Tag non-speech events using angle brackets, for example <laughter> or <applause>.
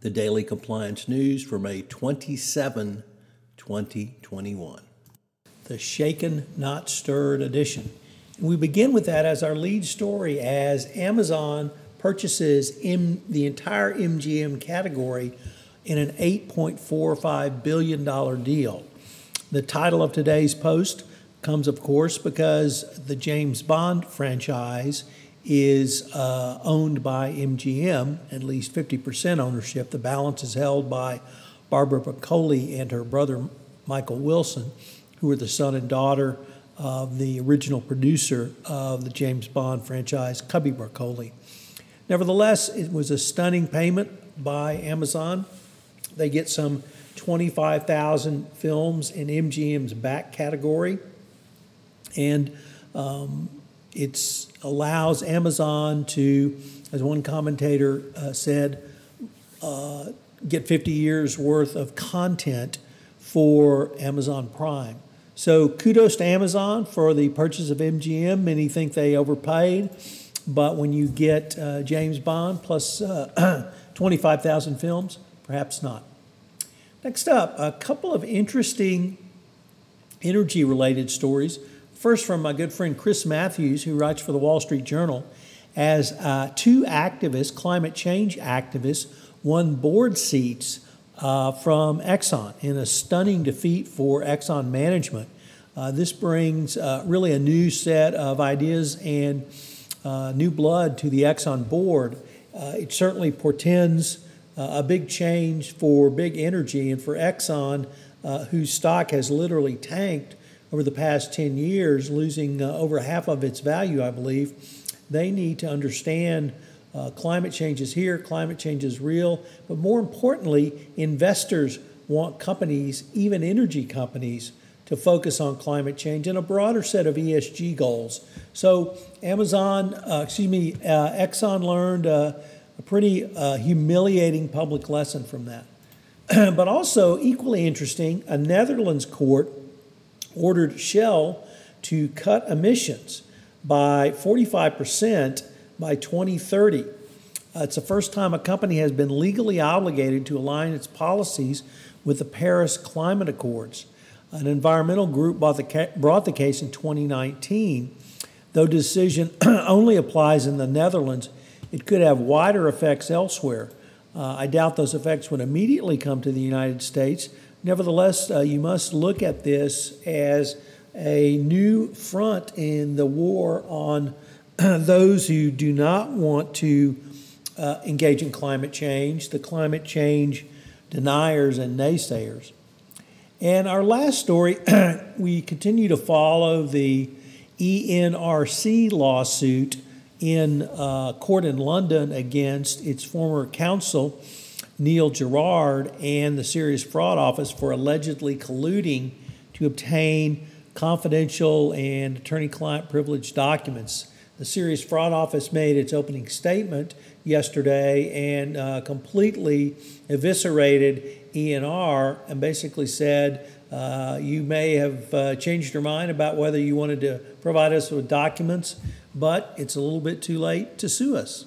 The Daily Compliance News for May 27, 2021. The Shaken Not Stirred edition. And we begin with that as our lead story as Amazon purchases in the entire MGM category in an $8.45 billion deal. The title of today's post comes, of course, because the James Bond franchise is uh, owned by MGM, at least 50% ownership. The balance is held by Barbara Broccoli and her brother Michael Wilson, who are the son and daughter of the original producer of the James Bond franchise, Cubby Broccoli. Nevertheless, it was a stunning payment by Amazon. They get some 25,000 films in MGM's back category. And um, it allows Amazon to, as one commentator uh, said, uh, get 50 years worth of content for Amazon Prime. So kudos to Amazon for the purchase of MGM. Many think they overpaid, but when you get uh, James Bond plus uh, <clears throat> 25,000 films, perhaps not. Next up, a couple of interesting energy related stories. First, from my good friend Chris Matthews, who writes for the Wall Street Journal, as uh, two activists, climate change activists, won board seats uh, from Exxon in a stunning defeat for Exxon management. Uh, this brings uh, really a new set of ideas and uh, new blood to the Exxon board. Uh, it certainly portends a big change for big energy and for Exxon, whose stock has literally tanked over the past 10 years, losing uh, over half of its value, I believe. They need to understand uh, climate change is here, climate change is real, but more importantly, investors want companies, even energy companies, to focus on climate change and a broader set of ESG goals. So, Amazon, uh, excuse me, uh, Exxon learned uh, a pretty uh, humiliating public lesson from that. <clears throat> but also, equally interesting, a Netherlands court ordered Shell to cut emissions by 45% by 2030. Uh, it's the first time a company has been legally obligated to align its policies with the Paris Climate Accords. An environmental group brought the, ca- brought the case in 2019. Though decision <clears throat> only applies in the Netherlands, it could have wider effects elsewhere. Uh, I doubt those effects would immediately come to the United States, Nevertheless, uh, you must look at this as a new front in the war on <clears throat> those who do not want to uh, engage in climate change, the climate change deniers and naysayers. And our last story, <clears throat> we continue to follow the ENRC lawsuit in uh, court in London against its former counsel Neil Gerrard and the Serious Fraud Office for allegedly colluding to obtain confidential and attorney client privilege documents. The Serious Fraud Office made its opening statement yesterday and uh, completely eviscerated ENR and basically said, uh, You may have uh, changed your mind about whether you wanted to provide us with documents, but it's a little bit too late to sue us.